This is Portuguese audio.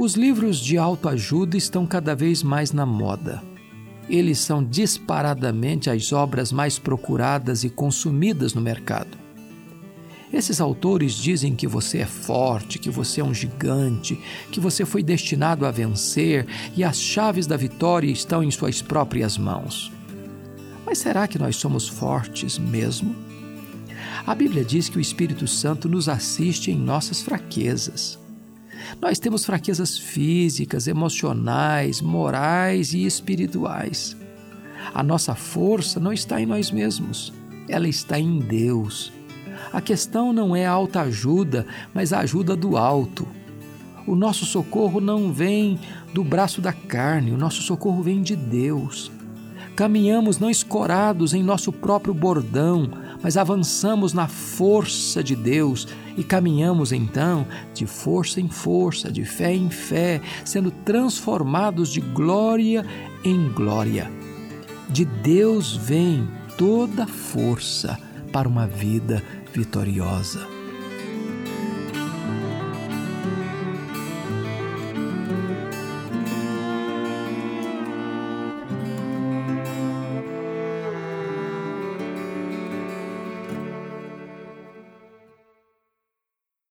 Os livros de autoajuda estão cada vez mais na moda. Eles são disparadamente as obras mais procuradas e consumidas no mercado. Esses autores dizem que você é forte, que você é um gigante, que você foi destinado a vencer e as chaves da vitória estão em suas próprias mãos. Mas será que nós somos fortes mesmo? A Bíblia diz que o Espírito Santo nos assiste em nossas fraquezas. Nós temos fraquezas físicas, emocionais, morais e espirituais. A nossa força não está em nós mesmos, ela está em Deus. A questão não é a alta ajuda, mas a ajuda do alto. O nosso socorro não vem do braço da carne, o nosso socorro vem de Deus. Caminhamos não escorados em nosso próprio bordão, mas avançamos na força de Deus e caminhamos então de força em força, de fé em fé, sendo transformados de glória em glória. De Deus vem toda força para uma vida vitoriosa.